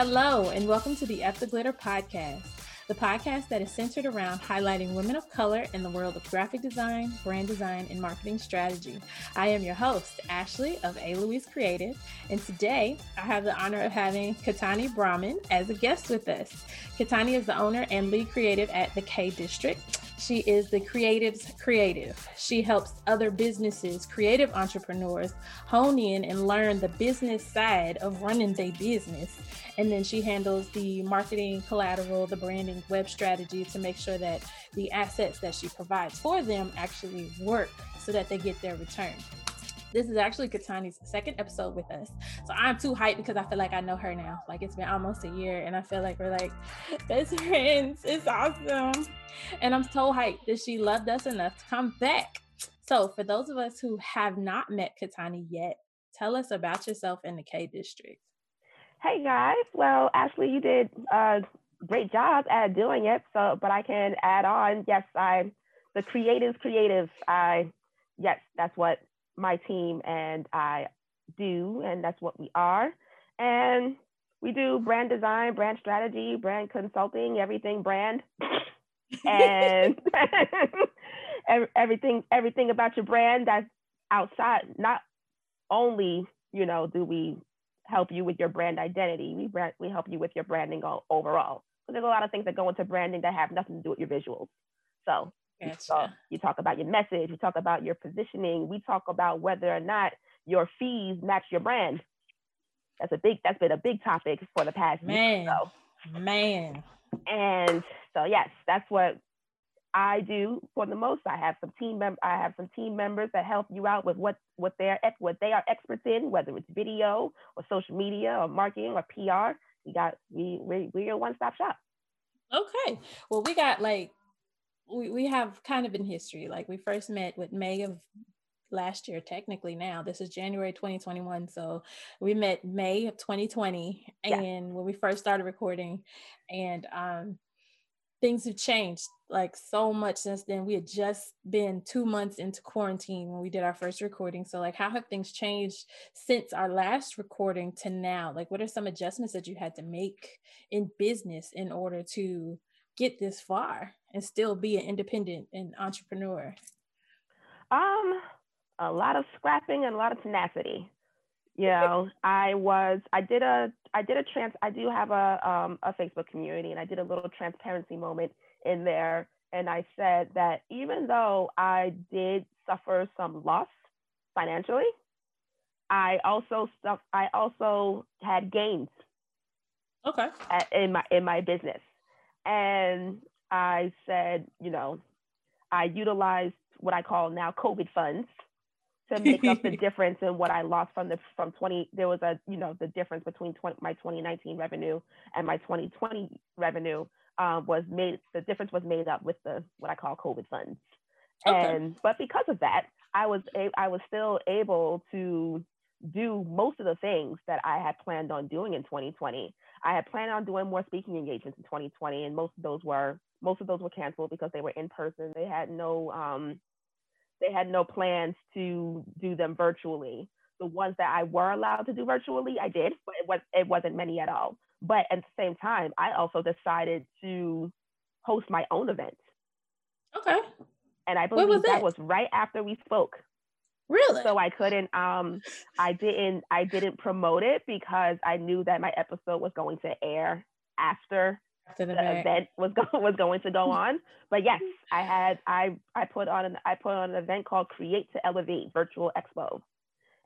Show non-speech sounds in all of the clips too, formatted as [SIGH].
Hello, and welcome to the F the Glitter podcast, the podcast that is centered around highlighting women of color in the world of graphic design, brand design, and marketing strategy. I am your host, Ashley of A. Louise Creative, and today I have the honor of having Katani Brahman as a guest with us. Katani is the owner and lead creative at the K District. She is the creative's creative. She helps other businesses, creative entrepreneurs, hone in and learn the business side of running their business. And then she handles the marketing collateral, the branding, web strategy to make sure that the assets that she provides for them actually work so that they get their return. This is actually Katani's second episode with us. So I'm too hyped because I feel like I know her now. Like it's been almost a year and I feel like we're like [LAUGHS] best friends. It's awesome. And I'm so hyped that she loved us enough to come back. So for those of us who have not met Katani yet, tell us about yourself in the K district. Hey guys. Well, Ashley, you did a great job at doing it. So, but I can add on. Yes, I, the creatives, creative. I, yes, that's what my team and I do, and that's what we are. And we do brand design, brand strategy, brand consulting, everything brand, [LAUGHS] and [LAUGHS] everything everything about your brand that's outside. Not only you know do we help you with your brand identity, we brand, we help you with your branding all overall. So there's a lot of things that go into branding that have nothing to do with your visuals. So Gotcha. So you talk about your message, you talk about your positioning, we talk about whether or not your fees match your brand. That's a big that's been a big topic for the past man. Year, so. Man. And so yes, that's what I do for the most. I have some team mem- I have some team members that help you out with what what they're what they are experts in, whether it's video or social media or marketing or PR. We got we we we're your one stop shop. Okay. Well, we got like we, we have kind of in history. Like we first met with May of last year, technically now. This is January 2021. So we met May of 2020 yeah. and when we first started recording and um things have changed like so much since then. We had just been two months into quarantine when we did our first recording. So, like, how have things changed since our last recording to now? Like, what are some adjustments that you had to make in business in order to get this far and still be an independent and entrepreneur? Um, a lot of scrapping and a lot of tenacity. You know, [LAUGHS] I was I did a I did a trans I do have a um a Facebook community and I did a little transparency moment in there and I said that even though I did suffer some loss financially, I also stuff I also had gains. Okay. At, in my in my business. And I said, you know, I utilized what I call now COVID funds to make up the [LAUGHS] difference in what I lost from the from 20. There was a you know the difference between 20, my 2019 revenue and my 2020 revenue um, was made. The difference was made up with the what I call COVID funds. Okay. And but because of that, I was a, I was still able to do most of the things that I had planned on doing in 2020. I had planned on doing more speaking engagements in 2020, and most of those were most of those were canceled because they were in person. They had no um, they had no plans to do them virtually. The ones that I were allowed to do virtually, I did, but it was it wasn't many at all. But at the same time, I also decided to host my own event. Okay. And I believe was that was right after we spoke. Really? So I couldn't um I didn't I didn't promote it because I knew that my episode was going to air after, after the, the event was going [LAUGHS] was going to go [LAUGHS] on. But yes, I had I I put on an I put on an event called Create to Elevate Virtual Expo.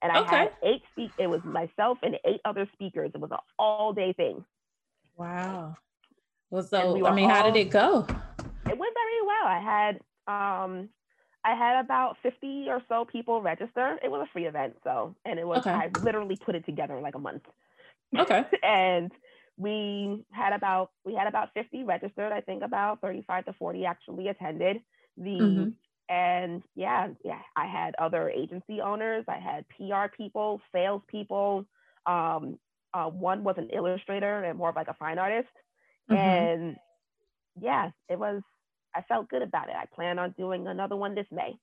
And I okay. had eight speak it was myself and eight other speakers. It was an all day thing. Wow. Well so we I mean all, how did it go? It went very well. I had um I had about 50 or so people register. It was a free event, so and it was okay. I literally put it together in like a month. Okay. [LAUGHS] and we had about we had about 50 registered. I think about 35 to 40 actually attended the mm-hmm. and yeah, yeah, I had other agency owners, I had PR people, sales people. Um, uh, one was an illustrator and more of like a fine artist. Mm-hmm. And yeah, it was I felt good about it. I plan on doing another one this May.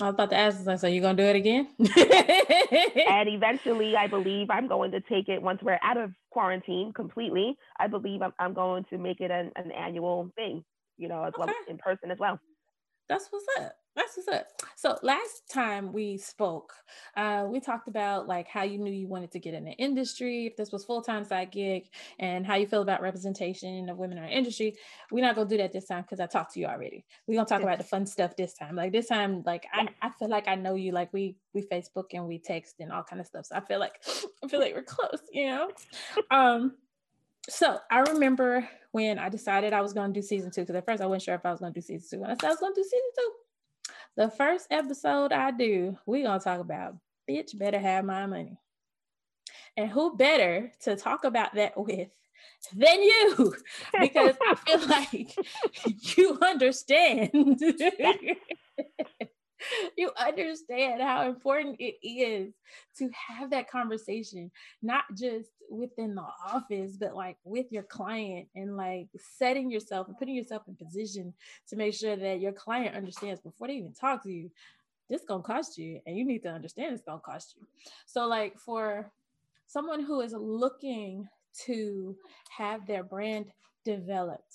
I was about to ask, so you're gonna do it again? [LAUGHS] and eventually, I believe I'm going to take it once we're out of quarantine completely. I believe I'm, I'm going to make it an, an annual thing, you know, as okay. well in person as well. That's what's up. That's what's up. So last time we spoke, uh, we talked about like how you knew you wanted to get in the industry, if this was full time side gig, and how you feel about representation of women in our industry. We're not gonna do that this time because I talked to you already. We're gonna talk about the fun stuff this time. Like this time, like I, I feel like I know you. Like we we Facebook and we text and all kind of stuff. So I feel like [SNIFFS] I feel like we're close. You know. um. So I remember when I decided I was going to do season two because at first I wasn't sure if I was going to do season two. And I said I was going to do season two the first episode I do, we're going to talk about bitch better have my money. And who better to talk about that [LAUGHS] with than you? [LAUGHS] Because I feel like [LAUGHS] you understand. [LAUGHS] you understand how important it is to have that conversation, not just within the office, but like with your client and like setting yourself and putting yourself in position to make sure that your client understands before they even talk to you, this gonna cost you, and you need to understand it's gonna cost you. So, like for someone who is looking to have their brand developed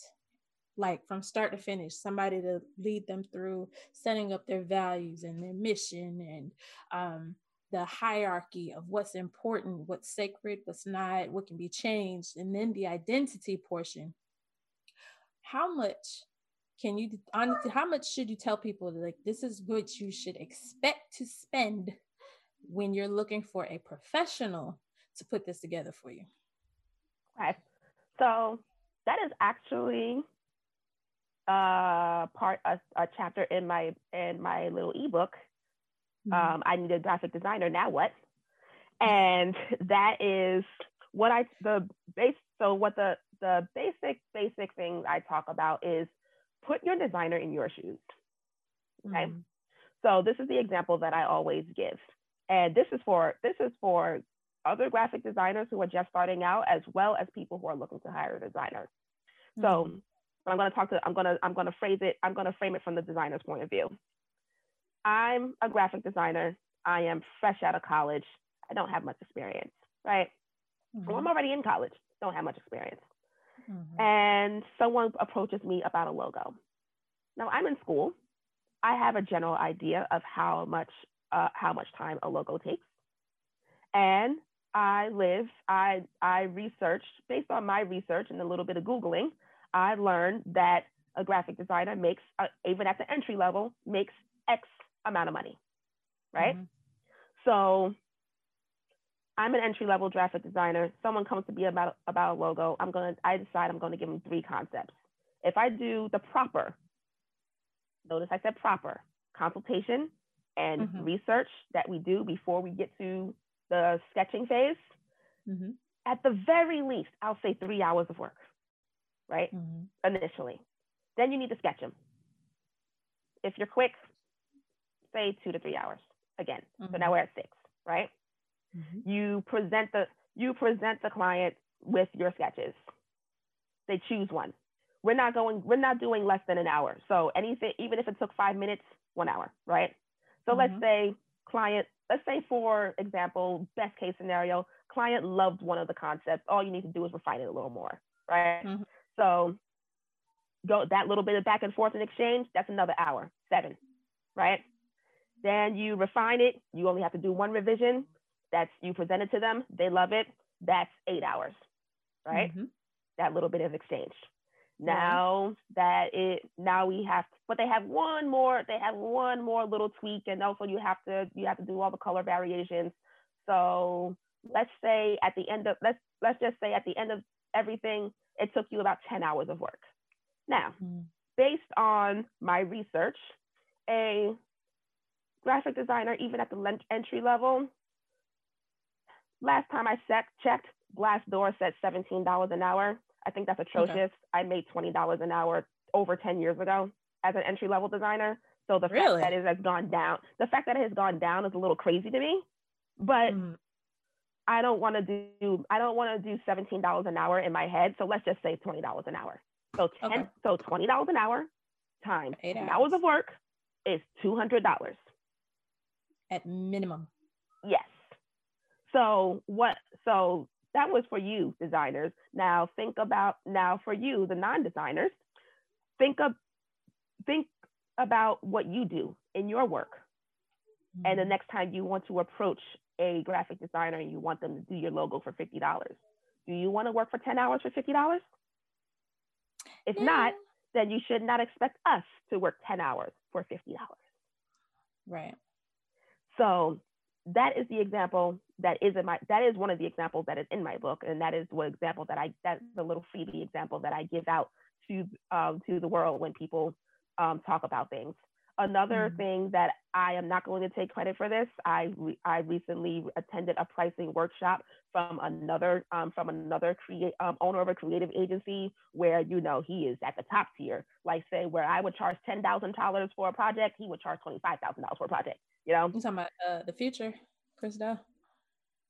like from start to finish, somebody to lead them through setting up their values and their mission and um, the hierarchy of what's important, what's sacred, what's not, what can be changed, and then the identity portion. How much can you honestly how much should you tell people like this is what you should expect to spend when you're looking for a professional to put this together for you? Okay. So that is actually uh, part a, a, chapter in my in my little ebook. Mm-hmm. Um, I need a graphic designer. Now what? And [LAUGHS] that is what I the base. So what the the basic basic thing I talk about is put your designer in your shoes. Okay. Mm-hmm. So this is the example that I always give, and this is for this is for other graphic designers who are just starting out, as well as people who are looking to hire a designer. Mm-hmm. But I'm going to talk to, I'm going to, I'm going to phrase it, I'm going to frame it from the designer's point of view. I'm a graphic designer. I am fresh out of college. I don't have much experience, right? Mm-hmm. Well, I'm already in college, don't have much experience. Mm-hmm. And someone approaches me about a logo. Now I'm in school. I have a general idea of how much uh, how much time a logo takes, and I live. I I researched based on my research and a little bit of googling. I learned that a graphic designer makes, uh, even at the entry level, makes X amount of money, right? Mm-hmm. So I'm an entry level graphic designer. Someone comes to me about about a logo. I'm gonna. I decide I'm going to give them three concepts. If I do the proper, notice I said proper consultation and mm-hmm. research that we do before we get to the sketching phase. Mm-hmm. At the very least, I'll say three hours of work right? Mm-hmm. Initially. Then you need to sketch them. If you're quick, say two to three hours again. Mm-hmm. So now we're at six, right? Mm-hmm. You present the you present the client with your sketches. They choose one. We're not going, we're not doing less than an hour. So anything, even if it took five minutes, one hour, right? So let's mm-hmm. say client, let's say for example, best case scenario, client loved one of the concepts. All you need to do is refine it a little more, right? Mm-hmm. So go that little bit of back and forth in exchange, that's another hour, seven, right? Then you refine it. You only have to do one revision. That's you present it to them. They love it. That's eight hours, right? Mm-hmm. That little bit of exchange. Now that it now we have, but they have one more. They have one more little tweak, and also you have to you have to do all the color variations. So let's say at the end of let's let's just say at the end of everything, it took you about 10 hours of work. Now, mm. based on my research, a graphic designer, even at the entry level, last time I checked, Glassdoor said $17 an hour. I think that's atrocious. Okay. I made $20 an hour over 10 years ago as an entry level designer. So the really? fact that it has gone down, the fact that it has gone down is a little crazy to me. But mm. I don't want to do I don't want to do seventeen dollars an hour in my head. So let's just say twenty dollars an hour. So ten okay. so twenty dollars an hour times eight hours. hours of work is two hundred dollars. at minimum. Yes. So what so that was for you designers. Now think about now for you the non-designers, think of think about what you do in your work. Mm-hmm. And the mm-hmm. next time you want to approach a graphic designer and you want them to do your logo for $50, do you want to work for 10 hours for $50? If not, then you should not expect us to work 10 hours for $50. Right. So that is the example that is in my that is one of the examples that is in my book and that is what example that i that's the little freebie example that i give out to um, to the world when people um, talk about things another mm-hmm. thing that i am not going to take credit for this i re- i recently attended a pricing workshop from another um, from another create um, owner of a creative agency where you know he is at the top tier like say where i would charge $10000 for a project he would charge $25000 for a project you know, you talking about uh, the Futur, Chris Do?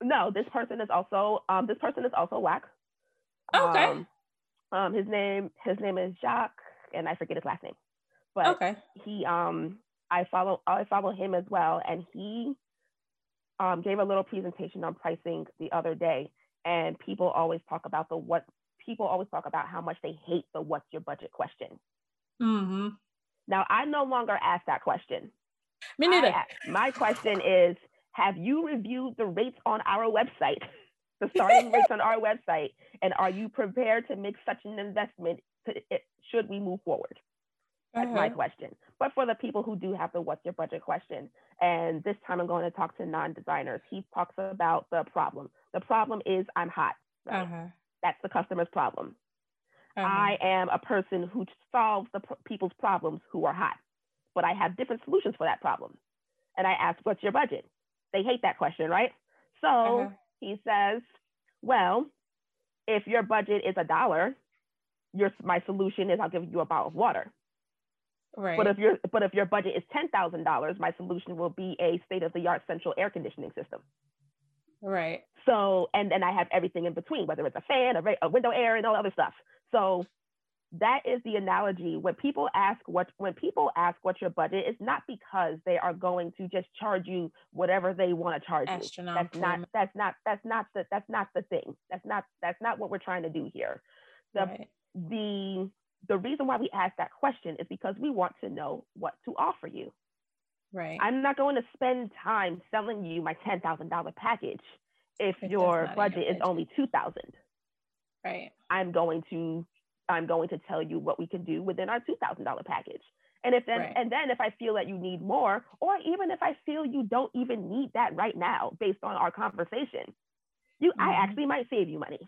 No, this person is also um, this person is also whack. okay. Um, um, his name his name is Jacques, and I forget his last name. But okay. he um I follow I follow him as well, and he um, gave a little presentation on pricing the other day, and people always talk about the what people always talk about how much they hate the what's your budget question. Mm-hmm. Now I no longer ask that question. Me neither. I, my question is Have you reviewed the rates on our website, [LAUGHS] the starting rates on our website? And are you prepared to make such an investment to, it, should we move forward? That's uh-huh. my question. But for the people who do have the what's your budget question, and this time I'm going to talk to non designers, he talks about the problem. The problem is I'm hot. Right? Uh-huh. That's the customer's problem. Uh-huh. I am a person who solves the people's problems who are hot but I have different solutions for that problem. And I ask, what's your budget? They hate that question, right? So uh-huh. he says, well, if your budget is a dollar, your my solution is I'll give you a bottle of water. Right. But if your but if your budget is ten thousand dollars, my solution will be a state of the art central air conditioning system. Right. So and then I have everything in between, whether it's a fan, a, a window air, and all other stuff. So that is the analogy when people ask what when people ask what your budget is not because they are going to just charge you whatever they want to charge you that's not that's not that's not the that's not the thing that's not that's not what we're trying to do here the right. the the reason why we ask that question is because we want to know what to offer you right i'm not going to spend time selling you my $10000 package if it your budget is only 2000 right i'm going to I'm going to tell you what we can do within our $2,000 package. And if then, right. and then if I feel that you need more, or even if I feel you don't even need that right now, based on our conversation, you, mm-hmm. I actually might save you money.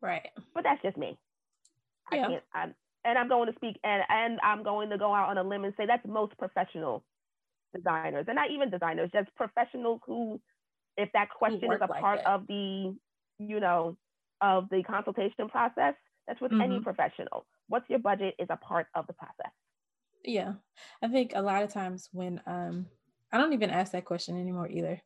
Right. But that's just me. I yeah. can't, I'm, and I'm going to speak, and, and I'm going to go out on a limb and say that's most professional designers, and not even designers, just professionals who, if that question is a like part of the, you know, of the consultation process, that's with mm-hmm. any professional. What's your budget is a part of the process. Yeah. I think a lot of times when um I don't even ask that question anymore either.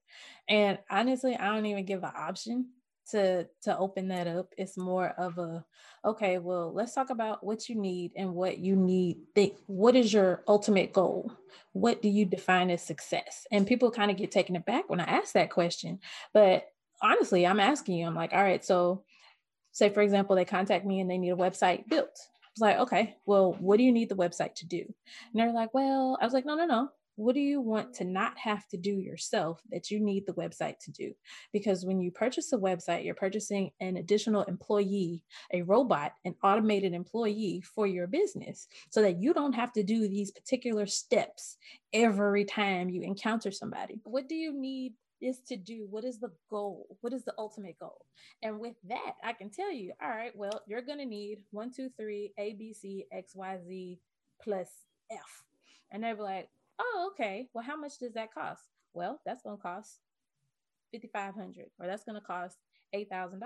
And honestly, I don't even give an option to to open that up. It's more of a okay, well, let's talk about what you need and what you need. Think what is your ultimate goal? What do you define as success? And people kind of get taken aback when I ask that question. But honestly, I'm asking you, I'm like, all right, so say for example they contact me and they need a website built i was like okay well what do you need the website to do and they're like well i was like no no no what do you want to not have to do yourself that you need the website to do? Because when you purchase a website you're purchasing an additional employee a robot an automated employee for your business so that you don't have to do these particular steps every time you encounter somebody. What do you need is to do? What is the goal? What is the ultimate goal? And with that i can tell you all right well you're going to need one two three a b c x y z plus f. And they're like oh okay well how much does that cost well that's going to cost 5500 or that's going to cost $8,000.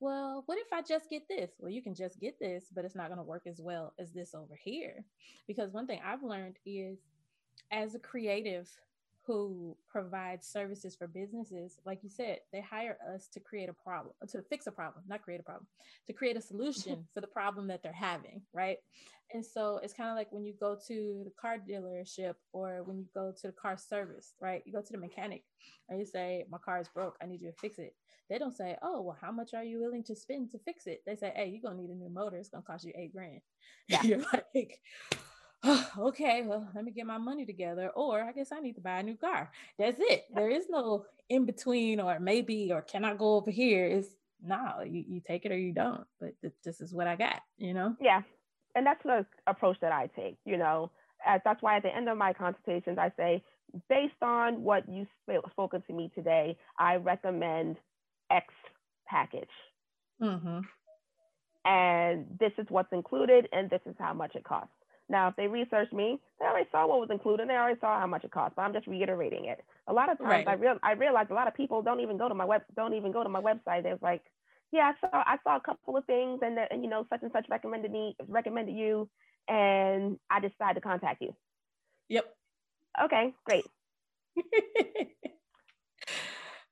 Well, what if I just get this? Well, you can just get this, but it's not going to work as well as this over here. Because one thing I've learned is as a creative who provide services for businesses, like you said, they hire us to create a problem, to fix a problem, not create a problem, to create a solution [LAUGHS] for the problem that they're having, right? And so it's kind of like when you go to the car dealership or when you go to the car service, right? You go to the mechanic and you say, My car is broke, I need you to fix it. They don't say, Oh, well, how much are you willing to spend to fix it? They say, Hey, you're gonna need a new motor, it's gonna cost you eight grand. Yeah. [LAUGHS] You're like, oh, [SIGHS] okay, well, let me get my money together, or I guess I need to buy a new car. That's it. There is no in between, or maybe, or can I go over here? It's no, you, you take it or you don't. But th- this is what I got, you know? Yeah. And that's the approach that I take, you know. As, that's why at the end of my consultations, I say, based on what you've spoken to me today, I recommend X package. Mm-hmm. And this is what's included, and this is how much it costs. Now, if they researched me, they already saw what was included. They already saw how much it cost. But I'm just reiterating it. A lot of times, right. I real I realize a lot of people don't even go to my web don't even go to my website. They're like, yeah, I saw I saw a couple of things, and, and you know, such and such recommended me recommended you, and I decided to contact you. Yep. Okay, great. [LAUGHS]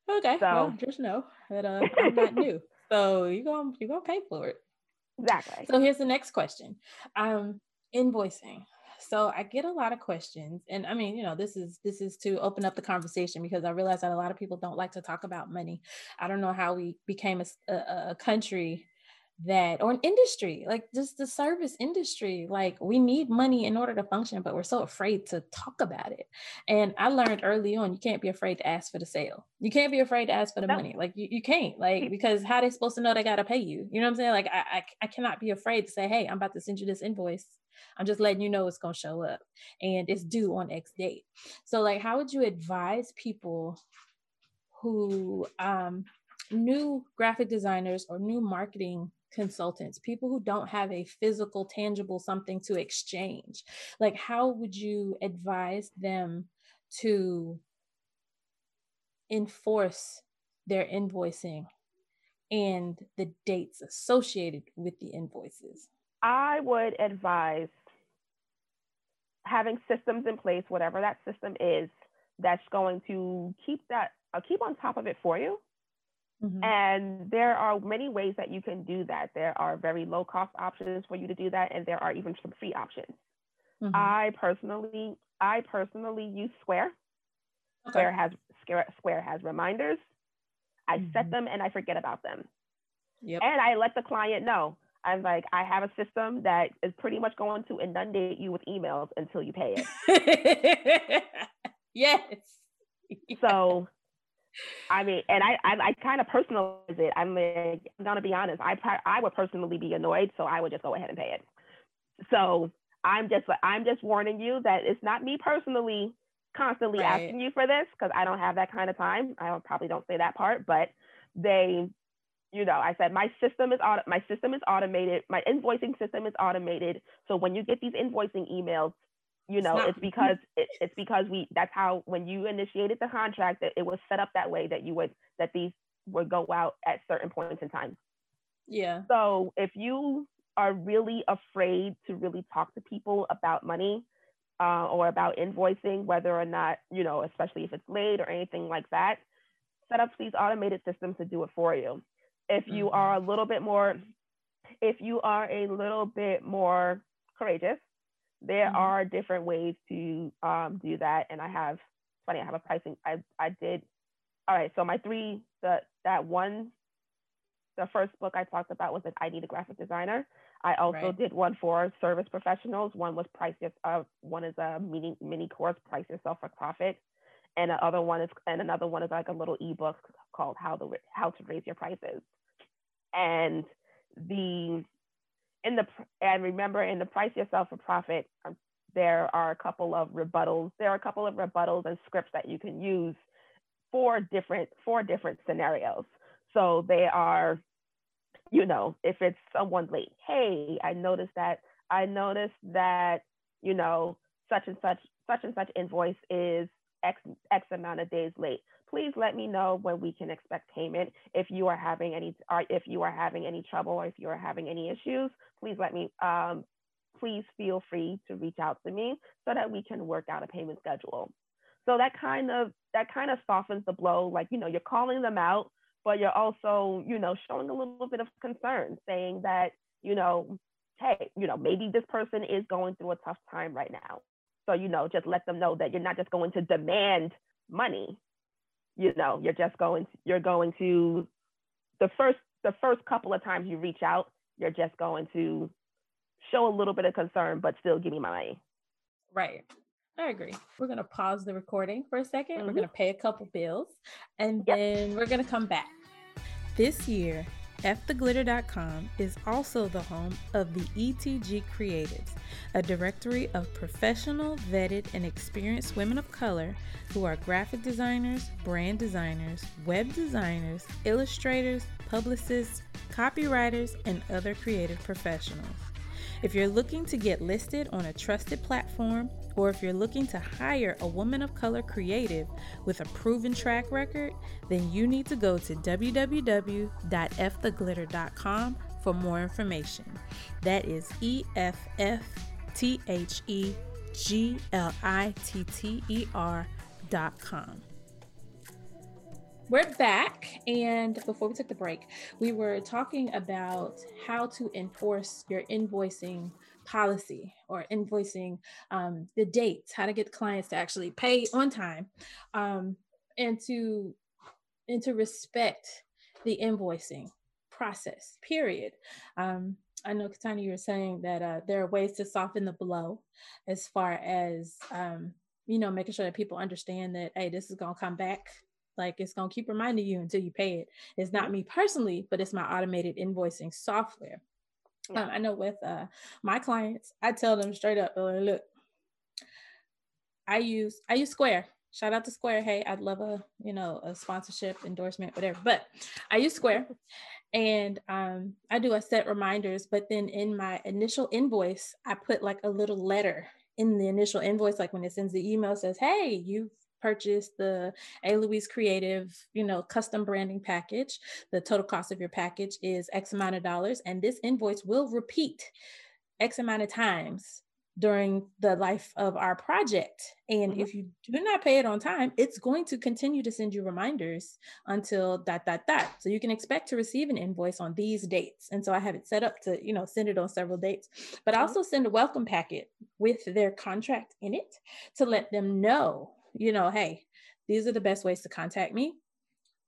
okay. So well, just know that uh, I'm not new, [LAUGHS] so you're gonna you're gonna pay for it. Exactly. So here's the next question. Um, invoicing. So i get a lot of questions and i mean you know this is this is to open up the conversation because i realize that a lot of people don't like to talk about money. I don't know how we became a, a, a country that or an industry like just the service industry like we need money in order to function but we're so afraid to talk about it. And i learned early on you can't be afraid to ask for the sale. You can't be afraid to ask for the no. money. Like you, you can't like because how they supposed to know they got to pay you? You know what i'm saying? Like I, I i cannot be afraid to say hey i'm about to send you this invoice. I'm just letting you know it's going to show up and it's due on X date. So, like, how would you advise people who, um, new graphic designers or new marketing consultants, people who don't have a physical, tangible something to exchange? Like, how would you advise them to enforce their invoicing and the dates associated with the invoices? I would advise having systems in place, whatever that system is, that's going to keep that uh, keep on top of it for you. Mm-hmm. And there are many ways that you can do that. There are very low cost options for you to do that, and there are even some free options. Mm-hmm. I personally, I personally use Square. Okay. Square has Square, Square has reminders. I mm-hmm. set them and I forget about them. Yep. And I let the client know I'm like, I have a system that is pretty much going to inundate you with emails until you pay it. [LAUGHS] yes. [LAUGHS] So, I mean, and I, I, I kind of personalize it. I'm like, I'm gonna be honest. I, I would personally be annoyed, so I would just go ahead and pay it. So I'm just, I'm just warning you that it's not me personally constantly right. asking you for this because I don't have that kind of time. I probably don't say that part, but they you know, I said my system is auto- my system is automated. My invoicing system is automated. So when you get these invoicing emails, you know, it's, it's because it, it's because we that's how when you initiated the contract that it was set up that way that you would that these would go out at certain points in time. Yeah. So if you are really afraid to really talk to people about money uh, or about invoicing, whether or not you know, especially if it's late or anything like that, set up these automated systems to do it for you if you mm-hmm. are a little bit more if you are a little bit more courageous there mm-hmm. are different ways to um, do that and i have funny i have a pricing i i did all right so my three the that one the first book i talked about was that i need a graphic designer i also right. did one for service professionals one was price uh, one is a mini mini course price yourself for profit and the other one is and another one is like a little ebook called how to how to raise your prices and the in the and remember in the price yourself for profit um, there are a couple of rebuttals there are a couple of rebuttals and scripts that you can use for different for different scenarios. So they are you know if it's someone late hey i noticed that i noticed that you know such and such such and such invoice is x x amount of days late please let me know when we can expect payment. If you are having any, or if you are having any trouble, or if you are having any issues, please let me. Um, please feel free to reach out to me so that we can work out a payment schedule. So that kind of that kind of softens the blow. Like, you know, you're calling them out, but you're also, you know, showing a little bit of concern, saying that, you know, hey, you know, maybe this person is going through a tough time right now. So, you know, just let them know that you're not just going to demand money. You know, you're just going to, you're going to the first the first couple of times you reach out, you're just going to show a little bit of concern, but still give me my money. Right. I agree. We're going to pause the recording for a 2nd we mm-hmm. We're going to pay a couple bills and yep. then we're going to come back. This year, FTheGlitter.com is also the home of the ETG Creatives, a directory of professional, vetted, and experienced women of color who are graphic designers, brand designers, web designers, illustrators, publicists, copywriters, and other creative professionals. If you're looking to get listed on a trusted platform, or if you're looking to hire a woman of color creative with a proven track record, then you need to go to www.ftheglitter.com for more information. That is E F F T H E G L I T T E R dot com. We're back. And before we took the break, we were talking about how to enforce your invoicing policy or invoicing um, the dates, how to get clients to actually pay on time, um, and to and to respect the invoicing process. Period. Um, I know Katani, you were saying that uh, there are ways to soften the blow, as far as um, you know, making sure that people understand that hey, this is gonna come back like it's gonna keep reminding you until you pay it. It's not me personally, but it's my automated invoicing software. Yeah. Um, I know with uh, my clients, I tell them straight up, oh, look, I use I use Square. Shout out to Square. Hey, I'd love a you know a sponsorship endorsement, whatever. But I use Square, [LAUGHS] and um, I do a set reminders. But then in my initial invoice, I put like a little letter in the initial invoice, like when it sends the email, says, "Hey, you've purchase the A. Louise Creative, you know, custom branding package. The total cost of your package is X amount of dollars, and this invoice will repeat X amount of times during the life of our project. And mm-hmm. if you do not pay it on time, it's going to continue to send you reminders until dot dot dot. So you can expect to receive an invoice on these dates. And so I have it set up to, you know, send it on several dates, but mm-hmm. also send a welcome packet with their contract in it to let them know you know, hey, these are the best ways to contact me.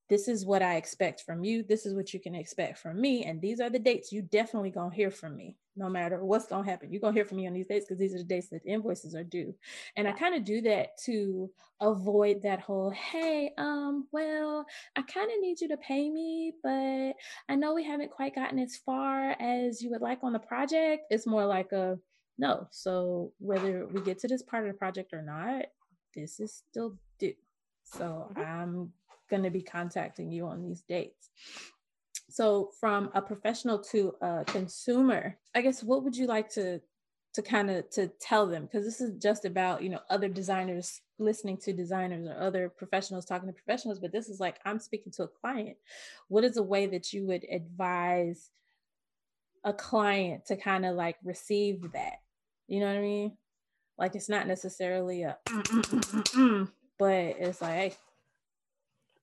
This is what I expect from you. This is what you can expect from me. And these are the dates you definitely gonna hear from me, no matter what's gonna happen. You're gonna hear from me on these dates because these are the dates that the invoices are due. And I kind of do that to avoid that whole, hey, um, well, I kind of need you to pay me, but I know we haven't quite gotten as far as you would like on the project. It's more like a no. So whether we get to this part of the project or not, this is still due. So mm-hmm. I'm going to be contacting you on these dates. So from a professional to a consumer, I guess what would you like to to kind of to tell them because this is just about you know other designers listening to designers or other professionals talking to professionals but this is like i'm speaking to a client what is a way that you would advise a client to kind of like receive that you know what i mean like it's not necessarily a, but it's like, hey.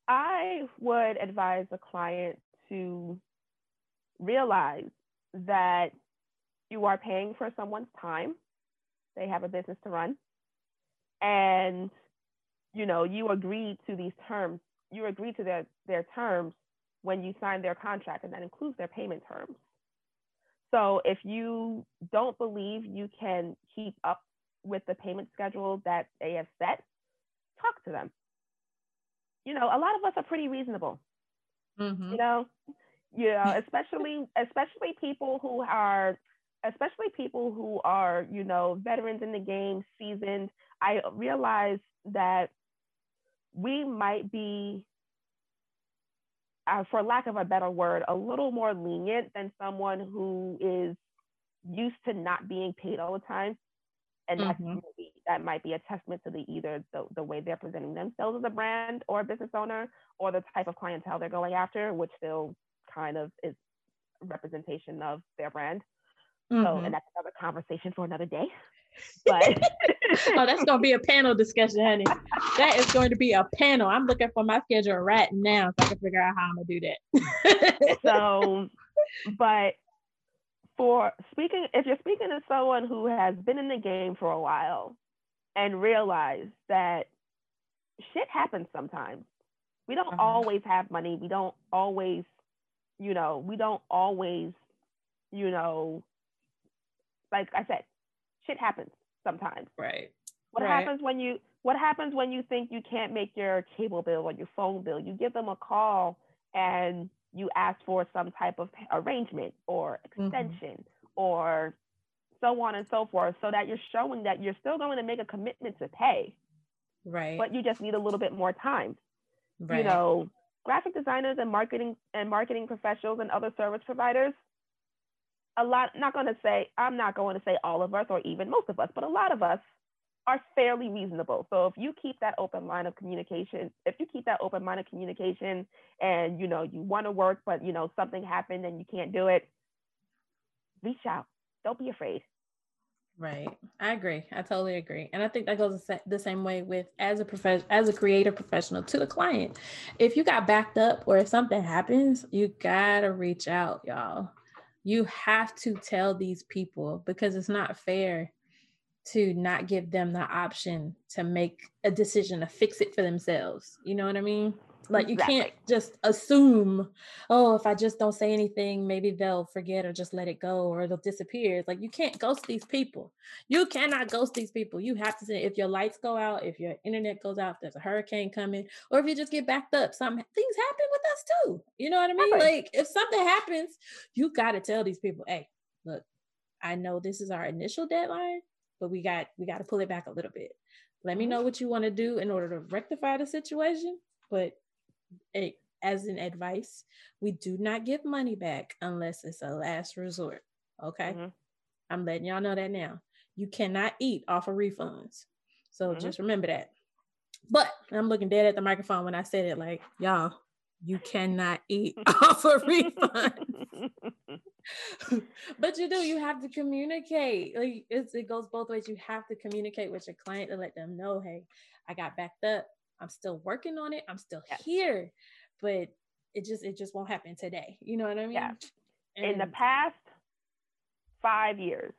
I would advise a client to realize that you are paying for someone's time. They have a business to run. And, you know, you agree to these terms. You agree to their, their terms when you sign their contract, and that includes their payment terms. So if you don't believe you can keep up with the payment schedule that they have set, talk to them. You know, a lot of us are pretty reasonable. Mm-hmm. You know, you know, especially [LAUGHS] especially people who are especially people who are, you know, veterans in the game, seasoned. I realize that we might be uh, for lack of a better word, a little more lenient than someone who is used to not being paid all the time and mm-hmm. that, that might be a testament to the either the, the way they're presenting themselves as a brand or a business owner or the type of clientele they're going after which still kind of is representation of their brand mm-hmm. so and that's another conversation for another day [LAUGHS] But oh, that's gonna be a panel discussion, honey. That is going to be a panel. I'm looking for my schedule right now so I can figure out how I'm gonna do that. so, but for speaking, if you're speaking to someone who has been in the game for a while and realize that shit happens sometimes. We don't uh-huh. always have money. We don't always, you know, we don't always, you know, like I said, shit happens sometimes. Right. What right. happens when you what happens when you think you can't make your cable bill or your phone bill? You give them a call and you ask for some type of arrangement or mm-hmm. extension mm-hmm. or so on and so forth so that you're showing that you're still going to make a commitment to pay right but you just need a little bit more time right. you know graphic designers and marketing and marketing professionals and other service providers a lot not going to say i'm not going to say all of us or even most of us but a lot of us are fairly reasonable so if you keep that open line of communication if you keep that open line of communication and you know you want to work but you know something happened and you can't do it reach out don't be afraid Right. I agree. I totally agree. And I think that goes the same way with as a profession as a creative professional to the client. If you got backed up or if something happens, you got to reach out, y'all. You have to tell these people because it's not fair to not give them the option to make a decision to fix it for themselves. You know what I mean? Like you exactly. can't just assume, oh, if I just don't say anything, maybe they'll forget or just let it go or they'll disappear. It's like you can't ghost these people. You cannot ghost these people. You have to say if your lights go out, if your internet goes out, if there's a hurricane coming, or if you just get backed up. Some things happen with us too. You know what I mean? Right. Like if something happens, you got to tell these people, hey, look, I know this is our initial deadline, but we got we got to pull it back a little bit. Let me know what you want to do in order to rectify the situation, but a, as an advice, we do not give money back unless it's a last resort. Okay. Mm-hmm. I'm letting y'all know that now. You cannot eat off of refunds. So mm-hmm. just remember that. But I'm looking dead at the microphone when I said it like, y'all, you cannot eat [LAUGHS] off a refund. But you do, you have to communicate. Like it goes both ways. You have to communicate with your client to let them know, hey, I got backed up. I'm still working on it. I'm still here, but it just it just won't happen today. You know what I mean? Yeah. And In the past five years,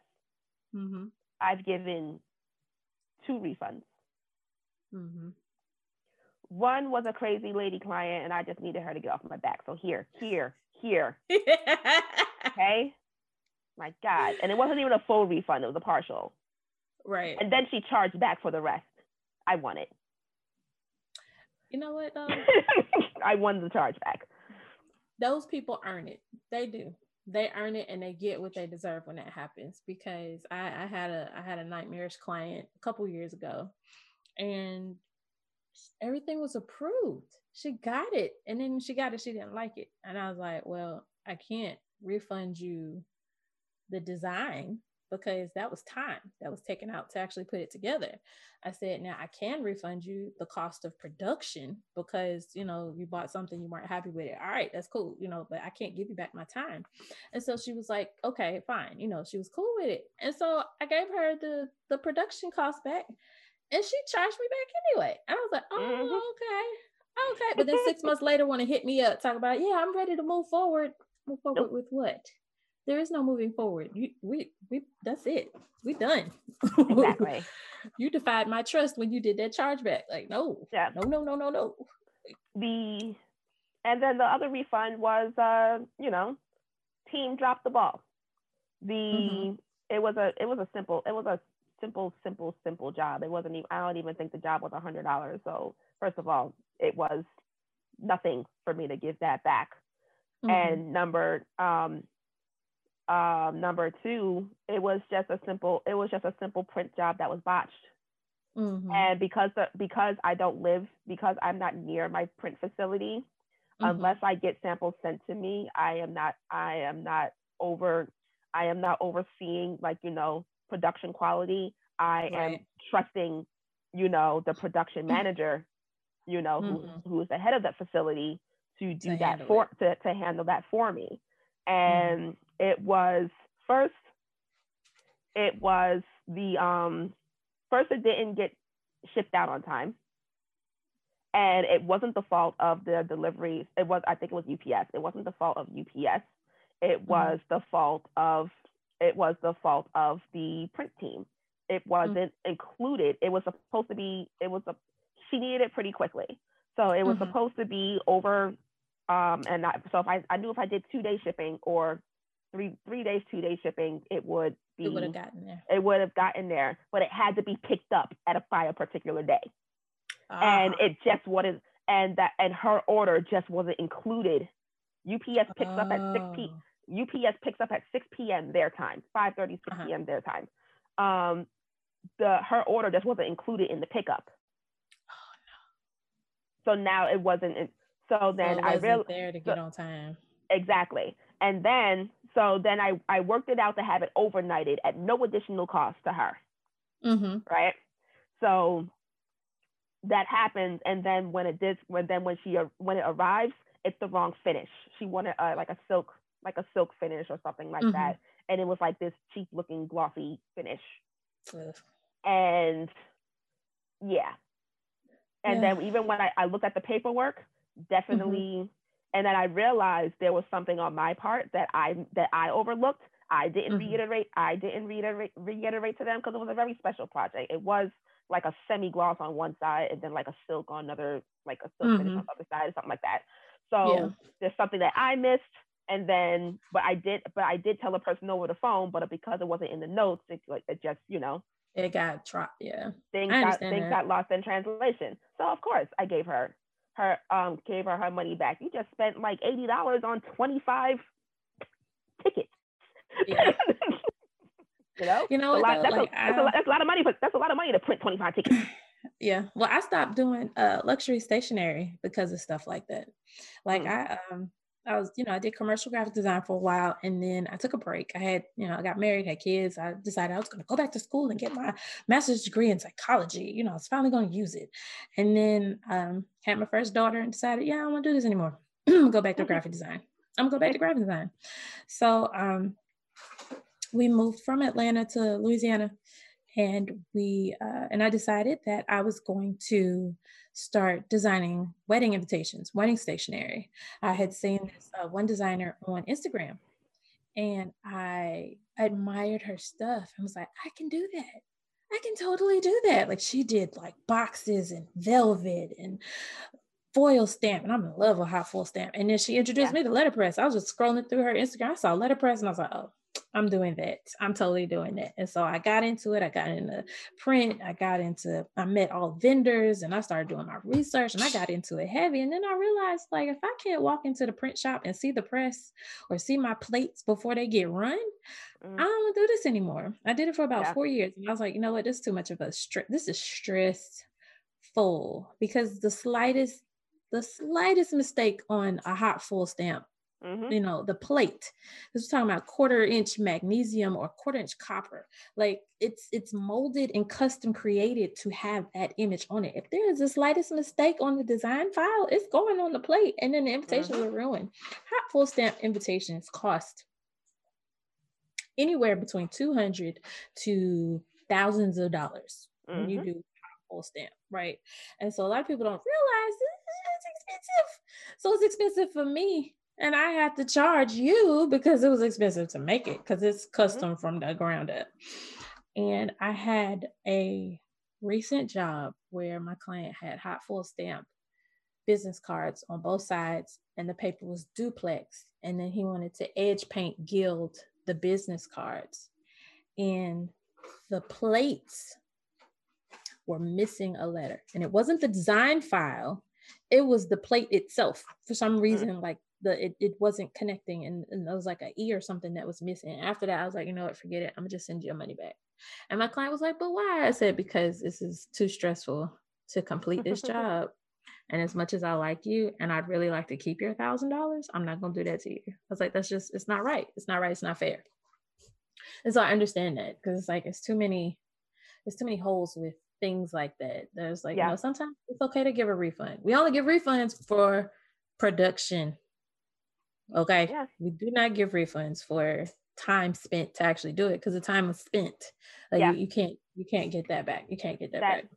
mm-hmm. I've given two refunds. Mm-hmm. One was a crazy lady client, and I just needed her to get off my back. So here, here, here. [LAUGHS] okay. My God. And it wasn't even a full refund, it was a partial. Right. And then she charged back for the rest. I won it. You know what? Um, [LAUGHS] I won the charge back. Those people earn it. They do. They earn it and they get what they deserve when that happens. Because I, I had a I had a nightmarish client a couple years ago, and everything was approved. She got it, and then she got it. She didn't like it, and I was like, "Well, I can't refund you the design because that was time that was taken out to actually put it together. I said, now I can refund you the cost of production because, you know, you bought something you weren't happy with it. All right, that's cool, you know, but I can't give you back my time. And so she was like, okay, fine. You know, she was cool with it. And so I gave her the the production cost back and she charged me back anyway. And I was like, oh, mm-hmm. okay. Okay. But then six months later, want to hit me up, talk about, yeah, I'm ready to move forward. Move forward nope. with what? there is no moving forward. You, we, we, that's it. We done. Exactly. [LAUGHS] you defied my trust when you did that chargeback. Like, no, yeah, no, no, no, no, no. The, and then the other refund was, uh, you know, team dropped the ball. The, mm-hmm. it was a, it was a simple, it was a simple, simple, simple job. It wasn't even, I don't even think the job was a hundred dollars. So first of all, it was nothing for me to give that back. Mm-hmm. And number, um, um, number two, it was just a simple it was just a simple print job that was botched. Mm-hmm. And because the, because I don't live because I'm not near my print facility, mm-hmm. unless I get samples sent to me, I am not I am not over I am not overseeing like you know production quality. I right. am trusting you know the production [CLEARS THROAT] manager, you know mm-hmm. who who is the head of that facility to do to that for to, to handle that for me. Mm-hmm. And it was first it was the um first it didn't get shipped out on time and it wasn't the fault of the deliveries it was i think it was UPS it wasn't the fault of UPS it mm-hmm. was the fault of it was the fault of the print team it mm-hmm. wasn't mm-hmm. included it was supposed to be it was a she needed it pretty quickly so it was mm-hmm. supposed to be over um and I, so if I, I knew if i did two day shipping or three three days two day shipping it would be it would have gotten there it would have gotten there but it had to be picked up at a by a particular day uh-huh. and it just wasn't and that and her order just wasn't included ups picks oh. up at 6 p oh. ups picks up at 6 p.m their time 5 30 6 uh-huh. p.m their time um the her order just wasn't included in the pickup oh, no. so now it wasn't so then i realized there to get so, on time exactly and then so then I, I worked it out to have it overnighted at no additional cost to her. Mm-hmm. Right. So that happens. And then when it did, when then when she, when it arrives, it's the wrong finish. She wanted uh, like a silk, like a silk finish or something like mm-hmm. that. And it was like this cheap looking glossy finish. Ugh. And yeah. And yeah. then even when I, I looked at the paperwork. Definitely mm-hmm and then I realized there was something on my part that I that I overlooked. I didn't mm-hmm. reiterate. I didn't reiterate reiterate to them because it was a very special project. It was like a semi gloss on one side and then like a silk on another, like a silk mm-hmm. finish on the other side, or something like that. So yeah. there's something that I missed, and then but I did but I did tell a person over the phone, but because it wasn't in the notes, it like it just you know it got dropped. Yeah, things got things that. got lost in translation. So of course I gave her her um gave her her money back. You just spent like eighty dollars on twenty five tickets. Yeah. [LAUGHS] you know, you know, that's, a lot, that's, like, a, that's, a, that's, a, lot of money. But that's a lot of money to print twenty five tickets. [CLEARS THROAT] Yeah. Well, I stopped doing uh luxury stationery because of stuff like that. Like mm. I um I was, you know, I did commercial graphic design for a while and then I took a break. I had, you know, I got married, had kids. I decided I was going to go back to school and get my master's degree in psychology. You know, I was finally going to use it. And then um, had my first daughter and decided, yeah, I don't want to do this anymore. [CLEARS THROAT] go back to graphic design. I'm going to go back to graphic design. So um, we moved from Atlanta to Louisiana and we, uh, and I decided that I was going to start designing wedding invitations, wedding stationery. I had seen this uh, one designer on Instagram and I admired her stuff. I was like, I can do that. I can totally do that. Like she did like boxes and velvet and foil stamp, and I'm in love with hot foil stamp. And then she introduced yeah. me to letterpress. I was just scrolling through her Instagram. I saw letterpress, and I was like, oh, I'm doing that. I'm totally doing that. And so I got into it. I got into print. I got into, I met all vendors and I started doing my research and I got into it heavy. And then I realized like, if I can't walk into the print shop and see the press or see my plates before they get run, mm. I don't to do this anymore. I did it for about yeah. four years. And I was like, you know what? This is too much of a stress. This is stressful because the slightest, the slightest mistake on a hot foil stamp Mm-hmm. You know, the plate. This is talking about quarter inch magnesium or quarter inch copper. Like it's it's molded and custom created to have that image on it. If there is the slightest mistake on the design file, it's going on the plate and then the invitations mm-hmm. will ruin. Hot foil stamp invitations cost anywhere between 200 to thousands of dollars mm-hmm. when you mm-hmm. do hot foil stamp, right? And so a lot of people don't realize it's expensive. So it's expensive for me and I had to charge you because it was expensive to make it because it's mm-hmm. custom mm-hmm. from the ground up. And I had a recent job where my client had hot foil stamp business cards on both sides and the paper was duplex and then he wanted to edge paint gild the business cards and the plates were missing a letter and it wasn't the design file it was the plate itself for some mm-hmm. reason like the it, it wasn't connecting and, and it was like an E or something that was missing. After that, I was like, you know what, forget it. I'm gonna just send you your money back. And my client was like, but why? I said, because this is too stressful to complete this [LAUGHS] job. And as much as I like you and I'd really like to keep your thousand dollars, I'm not gonna do that to you. I was like, that's just it's not right. It's not right, it's not fair. And so I understand that because it's like it's too many, it's too many holes with things like that. There's like, yeah. you know, sometimes it's okay to give a refund. We only give refunds for production Okay. Yeah. We do not give refunds for time spent to actually do it because the time was spent. Like Yeah. you, you can't you can't get that back. You can't get that, That- back.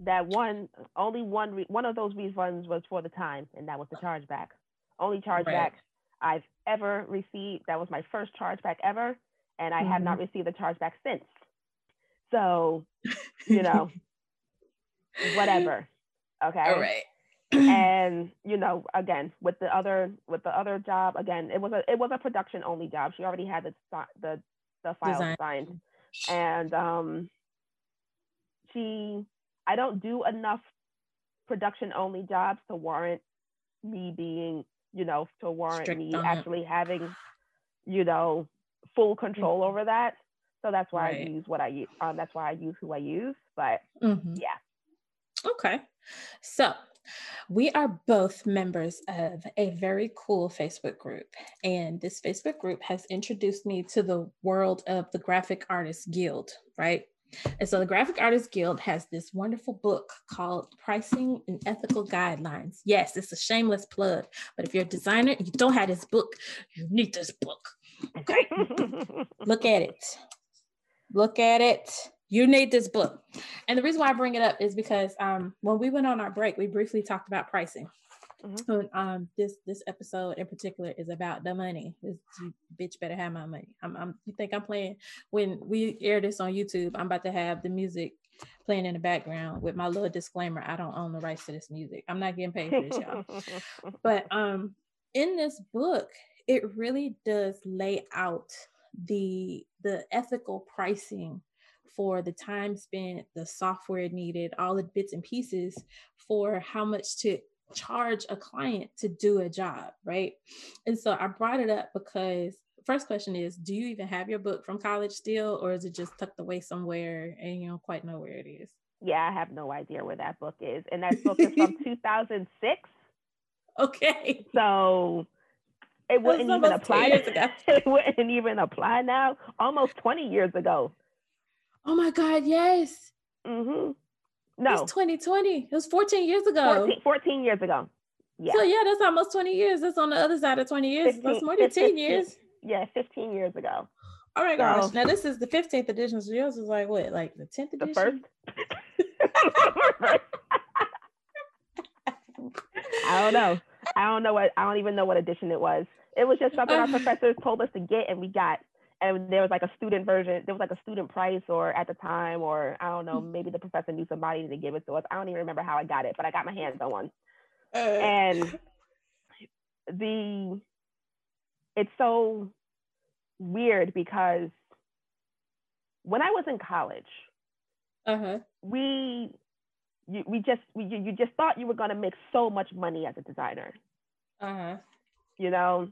that one only one re- one of those refunds was for the time and that was the chargeback only chargeback Right. i've ever received that was my first chargeback ever and i have not Mm-hmm. received a chargeback since so you [LAUGHS] know whatever okay All right. And you know again with the other with the other job again it was a it was a production only job she already had the the the file Design. signed and um she i don't do enough production only jobs to warrant me being you know to warrant Strict me on it. actually having you know full control over that so that's why Right. i use what i use um, that's why i use who i use but Mhm. yeah Okay. So we are both members of a very cool Facebook group. And this Facebook group has introduced me to the world of the Graphic Artists Guild, right? And so the Graphic Artists Guild has this wonderful book called Pricing and Ethical Guidelines. Yes, it's a shameless plug, but if you're a designer and you don't have this book, you need this book. Okay. [LAUGHS] Look at it. Look at it. You need this book. And the reason why I bring it up is because um, when we went on our break, we briefly talked about pricing. Mhm. And, um, this this episode in particular is about the money. This you bitch better have my money. I'm, I'm you think I'm playing when we air this on YouTube? I'm about to have the music playing in the background with my little disclaimer. I don't own the rights to this music. I'm not getting paid for this, y'all [LAUGHS] but um in this book it really does lay out the the ethical pricing for the time spent the software needed all the bits and pieces for how much to charge a client to do a job right and so i brought it up because first question is do you even have your book from college still or is it just tucked away somewhere and you don't quite know where it is Yeah, I have no idea where that book is. And that book is from [LAUGHS] 2006. okay So it wouldn't even apply. [LAUGHS] it wouldn't even apply now. Almost 20 years ago. Oh my god yes hmm No, It's 2020. It was 14 years ago. 14, 14 years ago. Yeah. So yeah, that's almost 20 years. That's on the other side of 20 years. that's more than 10 years. Yeah, 15 years ago. Oh my gosh. So- Now this is the 15th edition. So yours is like what? Like the 10th The first. [LAUGHS] I don't know. I don't know what I don't even know what edition it was. It was just something our professors told us to get and we got. And there was like a student version, there was like a student price or at the time, or I don't know, maybe the professor knew somebody to give it to us. I don't even remember how I got it, but I got my hands on one. Uh, And the it's so weird because when I was in college, uh-huh. we you, we just we, you, you just thought you were going to make so much money as a designer Uh-huh. you know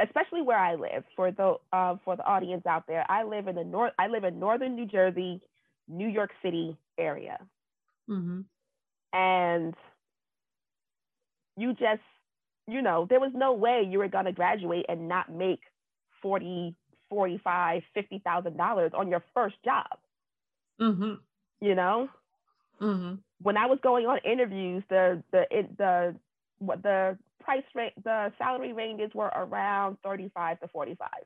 especially where i live for the uh, for the audience out there i live in the north i live in northern new jersey new york city area Mm-hmm. and you just you know there was no way you were going to graduate and not make 40 45 50 thousand dollars on your first job Mm-hmm. you know Mm-hmm. when I was going on interviews, the the it, the what the price rate, the salary ranges were around thirty five to forty five.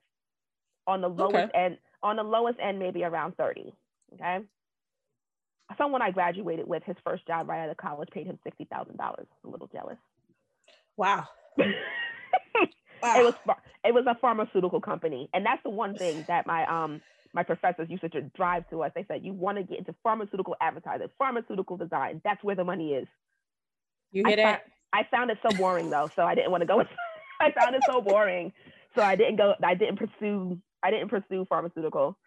On the lowest Okay. end, on the lowest end, maybe around thirty. Okay. Someone I graduated with, his first job right out of college, paid him sixty thousand dollars. A little jealous. Wow. [LAUGHS] Wow. it was it was a pharmaceutical company, and that's the one thing [SIGHS] that my um my professors used to drive to us. They said you want to get into pharmaceutical advertising, pharmaceutical design. That's where the money is. you I it. I found it so boring though, so I didn't want to go. [LAUGHS] I found it so boring, so I didn't go. I didn't pursue. I didn't pursue pharmaceutical.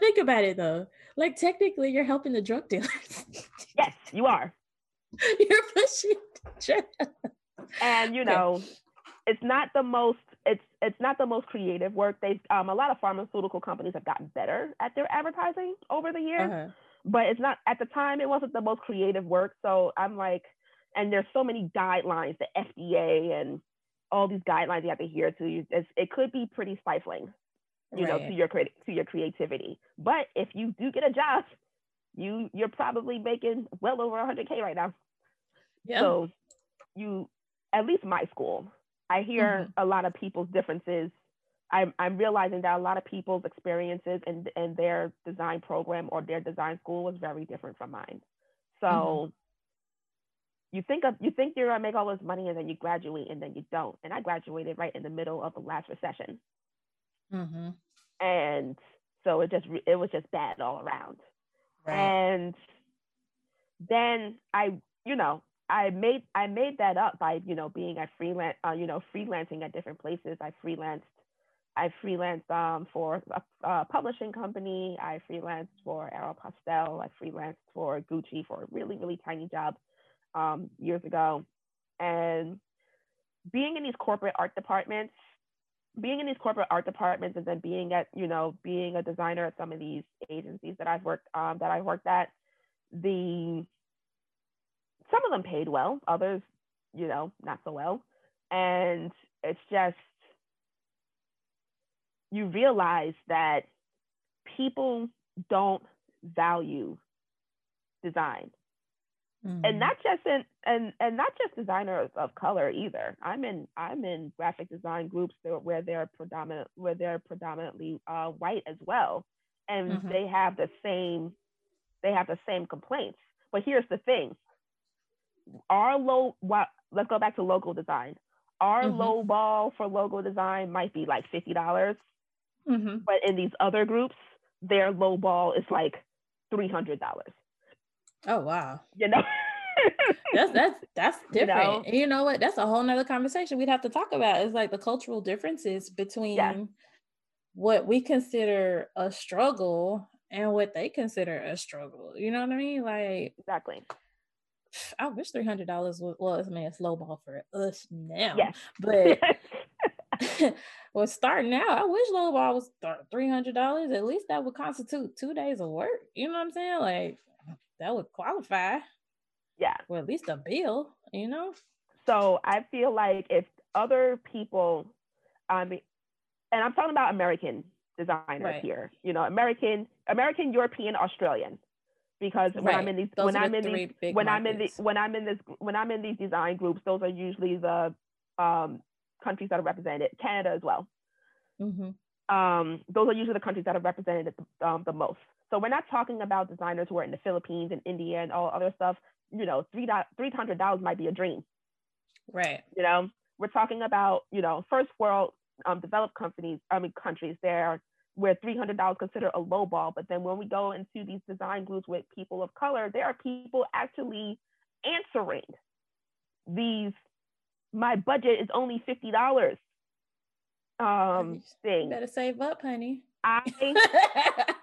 Think about it though. Like technically you're helping the drug dealers. [LAUGHS] Yes, you are, you're pushing and you Okay. know, it's not the most. It's it's not the most creative work. They um a lot of pharmaceutical companies have gotten better at their advertising over the years. Uh-huh. but it's not at the time it wasn't the most creative work so i'm like and there's so many guidelines the fda and all these guidelines you have to adhere to you it's, it could be pretty stifling you know to your to your creativity but if you do get a job you you're probably making well over 100k right now Yeah. so you at least my school i hear Mhm. a lot of people's differences I'm, I'm realizing that a lot of people's experiences and in, in their design program or their design school was very different from mine. So mm-hmm. You think of you think you're gonna make all this money and then you graduate and then you don't. And I graduated right in the middle of the last recession. Mm-hmm. And so it just it was just bad all around. Right. And then I, you know, I made I made that up by you know being a freelance, uh, you know, freelancing at different places. I freelanced I freelanced um, for a, a, publishing company. I freelanced for Aeropostale. I freelanced for Gucci for a really, really tiny job um, years ago. And being in these corporate art departments, being in these corporate art departments, and then being at, you know, being a designer at some of these agencies that I've worked um, that I worked at, the some of them paid well, others, you know, not so well. And it's just you realize that people don't value design mm-hmm. and not just in and and not just designers of color either i'm in i'm in graphic design groups where they're predominant where they're predominantly uh, white as well and mm-hmm. they have the same they have the same complaints but here's the thing our low what let's go back to logo design our mm-hmm. low ball for logo design might be like $50 Mm-hmm. But in these other groups, their low ball is like three hundred dollars. Oh wow! You know. that's that's that's different. [LAUGHS] You know? And you know what? That's a whole nother conversation we'd have to talk about. It's like the cultural differences between yeah. what we consider a struggle and what they consider a struggle. You know what I mean? Like exactly. [SIGHS] I wish three hundred dollars was well, I mean, it's low ball for us now. Yes. But [LAUGHS] [LAUGHS] well, starting out, I wish low ball was three hundred dollars. At least that would constitute two days of work. You know what I'm saying? Like that would qualify. Yeah. Or at least a bill. You know. So I feel like if other people, I mean, and I'm talking about American designers right. here. You know, American, American, European, Australian. Because when right. I'm in these, those when I'm in these, when markets. I'm in the, when I'm in this, when I'm in these design groups, those are usually the um, countries that are represented, Canada as well. Mm-hmm. Um, those are usually the countries that are represented um, the most. So we're not talking about designers who are in the Philippines and India and all other stuff. You know, three three hundred dollars might be a dream. Right. You know, we're talking about you know first world um, developed companies. I mean countries there where three hundred dollars considered a low ball. But then when we go into these design groups with people of color, there are people actually answering these my budget is only fifty dollars. Um, thing. better save up, honey. I [LAUGHS]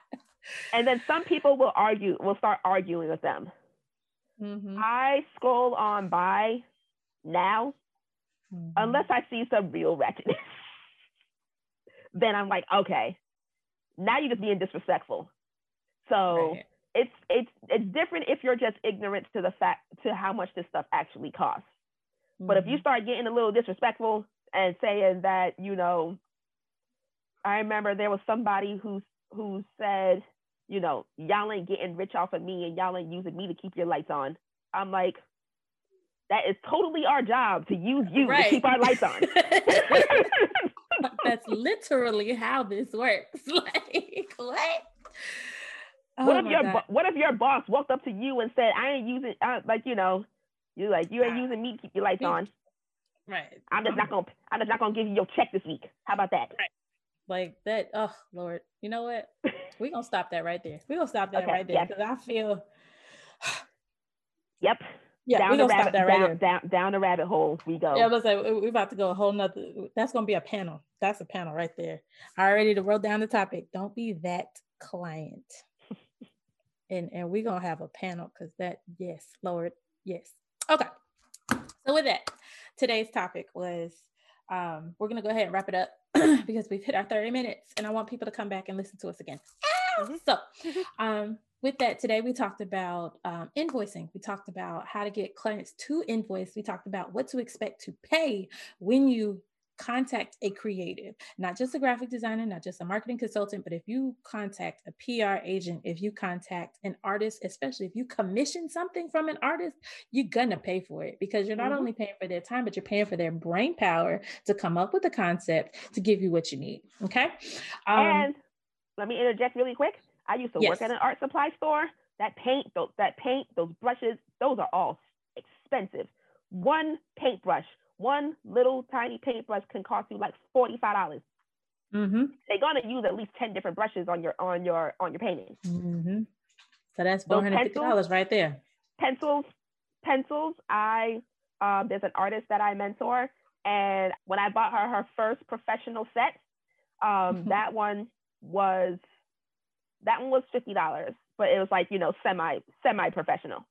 and then some people will argue, will start arguing with them. Mm-hmm. I scroll on by now, mm-hmm. unless I see some real wretchedness. [LAUGHS] then I'm like, okay, now you're just being disrespectful. So right. it's it's it's different if you're just ignorant to the fact to how much this stuff actually costs. But if you mm-hmm. start getting a little disrespectful and saying that, you know, I remember there was somebody who who said, you know, y'all ain't getting rich off of me and y'all ain't using me to keep your lights on. I'm like, that is totally our job to use you right. to keep our lights on. [LAUGHS] That's [LAUGHS] literally how this works. [LAUGHS] like what? Oh what if your God. what if your boss walked up to you and said, "I ain't using uh, like you know, you like you ain't using me to keep your lights on. Right. I'm just not gonna I'm just not gonna give you your check this week. How about that? Right. Like that. Oh Lord. You know what? [LAUGHS] We're gonna stop that right there. We're gonna stop that okay, right there because yes. I feel [SIGHS] Yep. Yeah, down we're gonna rabbit, stop that right down, there. Down, down the rabbit hole we go. Yeah, I was like, we're about to go a whole nother. That's gonna be a panel. That's a panel right there. I already to wrote down the topic. Don't be that client. [LAUGHS] and and we're gonna have a panel because that yes, Lord, yes. Okay. So with that, today's topic was um, we're gonna go ahead and wrap it up [CLEARS THROAT] because we've hit our 30 minutes and I want people to come back and listen to us again. Mm-hmm. So um, with that, today we talked about um, invoicing. We talked about how to get clients to invoice. We talked about what to expect to pay when you contact a creative, not just a graphic designer, not just a marketing consultant, but if you contact a PR agent, if you contact an artist, especially if you commission something from an artist, you're gonna pay for it because you're not mm-hmm. only paying for their time, but you're paying for their brain power to come up with a concept to give you what you need. Okay. Um, and let me interject really quick. I used to yes. work at an art supply store. That paint, those, that paint, those brushes, those are all expensive. One paintbrush one little tiny paintbrush can cost you like forty-five dollars. Mm-hmm. They're gonna use at least ten different brushes on your on your on your painting. Mm-hmm. So that's four hundred fifty dollars right there. Pencils, pencils. I um, there's an artist that I mentor, and when I bought her her first professional set, um, mm-hmm. that one was that one was fifty dollars, but it was like you know semi semi professional.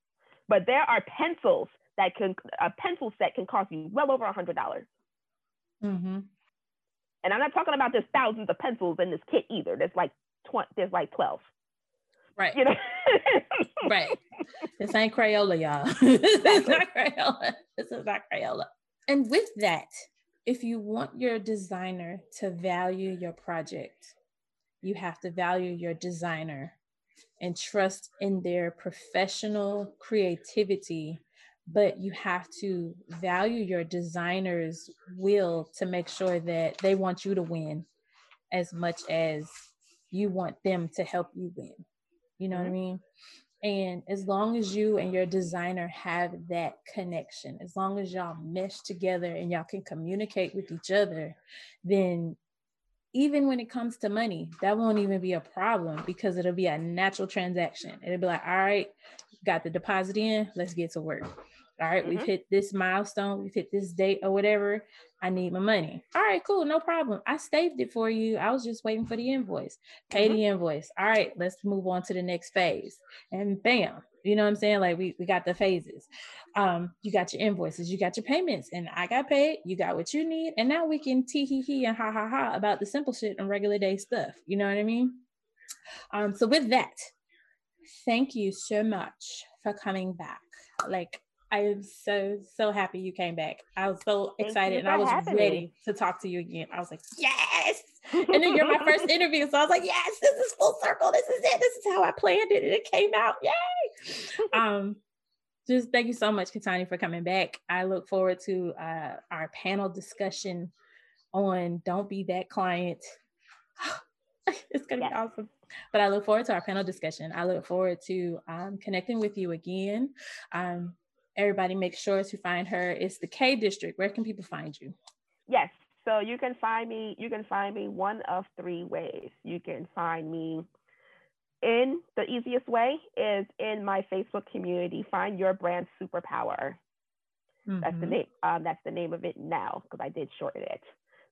But there are pencils that can a pencil set can cost you well over a hundred dollars. Mm-hmm. And I'm not talking about there's thousands of pencils in this kit either. There's like twenty. There's like twelve. Right. You know. [LAUGHS] right. This ain't Crayola, y'all. [LAUGHS] this is not Crayola. This is not Crayola. And with that, if you want your designer to value your project, you have to value your designer and trust in their professional creativity but you have to value your designer's will to make sure that they want you to win as much as you want them to help you win. You know mm-hmm. what I mm-hmm. mean? And as long as you and your designer have that connection, as long as y'all mesh together and y'all can communicate with each other, then even when it comes to money, that won't even be a problem because it'll be a natural transaction. It'll be like, all right, got the deposit in, let's get to work. All right, mm-hmm. we've hit this milestone, we've hit this date or whatever. I need my money. All right, cool, no problem. I saved it for you. I was just waiting for the invoice. Pay mm-hmm. the invoice. All right, let's move on to the next phase. And bam, you know what I'm saying? Like we, we got the phases. Um, you got your invoices, you got your payments, and I got paid, you got what you need, and now we can tee hee hee and ha ha ha about the simple shit and regular day stuff. You know what I mean? Um, so with that, thank you so much for coming back. Like I am so so happy you came back. I was so excited and I was ready me. to talk to you again. I was like, yes. [LAUGHS] And then you're my first interview. So I was like, yes, this is full circle. This is it. This is how I planned it. And it came out. Yay. [LAUGHS] um, just thank you so much, Katani, for coming back. I look forward to uh, our panel discussion on Don't Be That Client. [SIGHS] it's gonna be awesome. But I look forward to our panel discussion. I look forward to um, connecting with you again. Um, everybody make sure to find her. It's the K District. Where can people find you? Yes. So you can find me, you can find me one of three ways. You can find me in the easiest way is in my Facebook community. Find your brand superpower. Mm-hmm. That's the mm-hmm. name. Um, that's the name of it now because I did shorten it.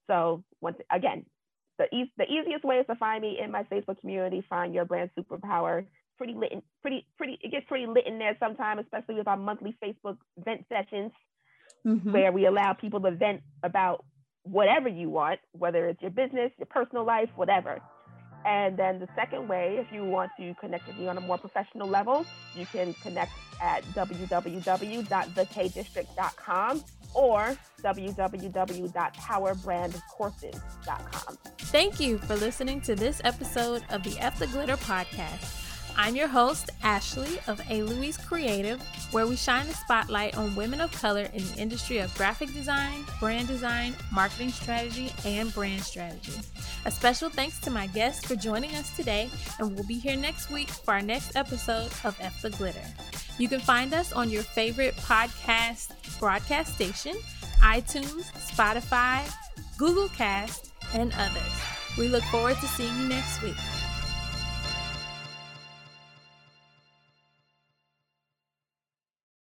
So once again, the e- the easiest way is to find me in my Facebook community. Find your brand superpower pretty lit, in, pretty pretty. It gets pretty lit in there sometimes, especially with our monthly Facebook vent sessions, mm-hmm. where we allow people to vent about whatever you want, whether it's your business, your personal life, whatever. And then the second way, if you want to connect with me on a more professional level, you can connect at www.thekdistrict.com or www.powerbrandcourses.com. Thank you for listening to this episode of the F the Glitter podcast. I'm your host, Ashley of A. Louise Creative, where we shine the spotlight on women of color in the industry of graphic design, brand design, marketing strategy, and brand strategy. A special thanks to my guests for joining us today, and we'll be here next week for our next episode of F the Glitter. You can find us on your favorite podcast broadcast station, iTunes, Spotify, Google Cast, and others. We look forward to seeing you next week.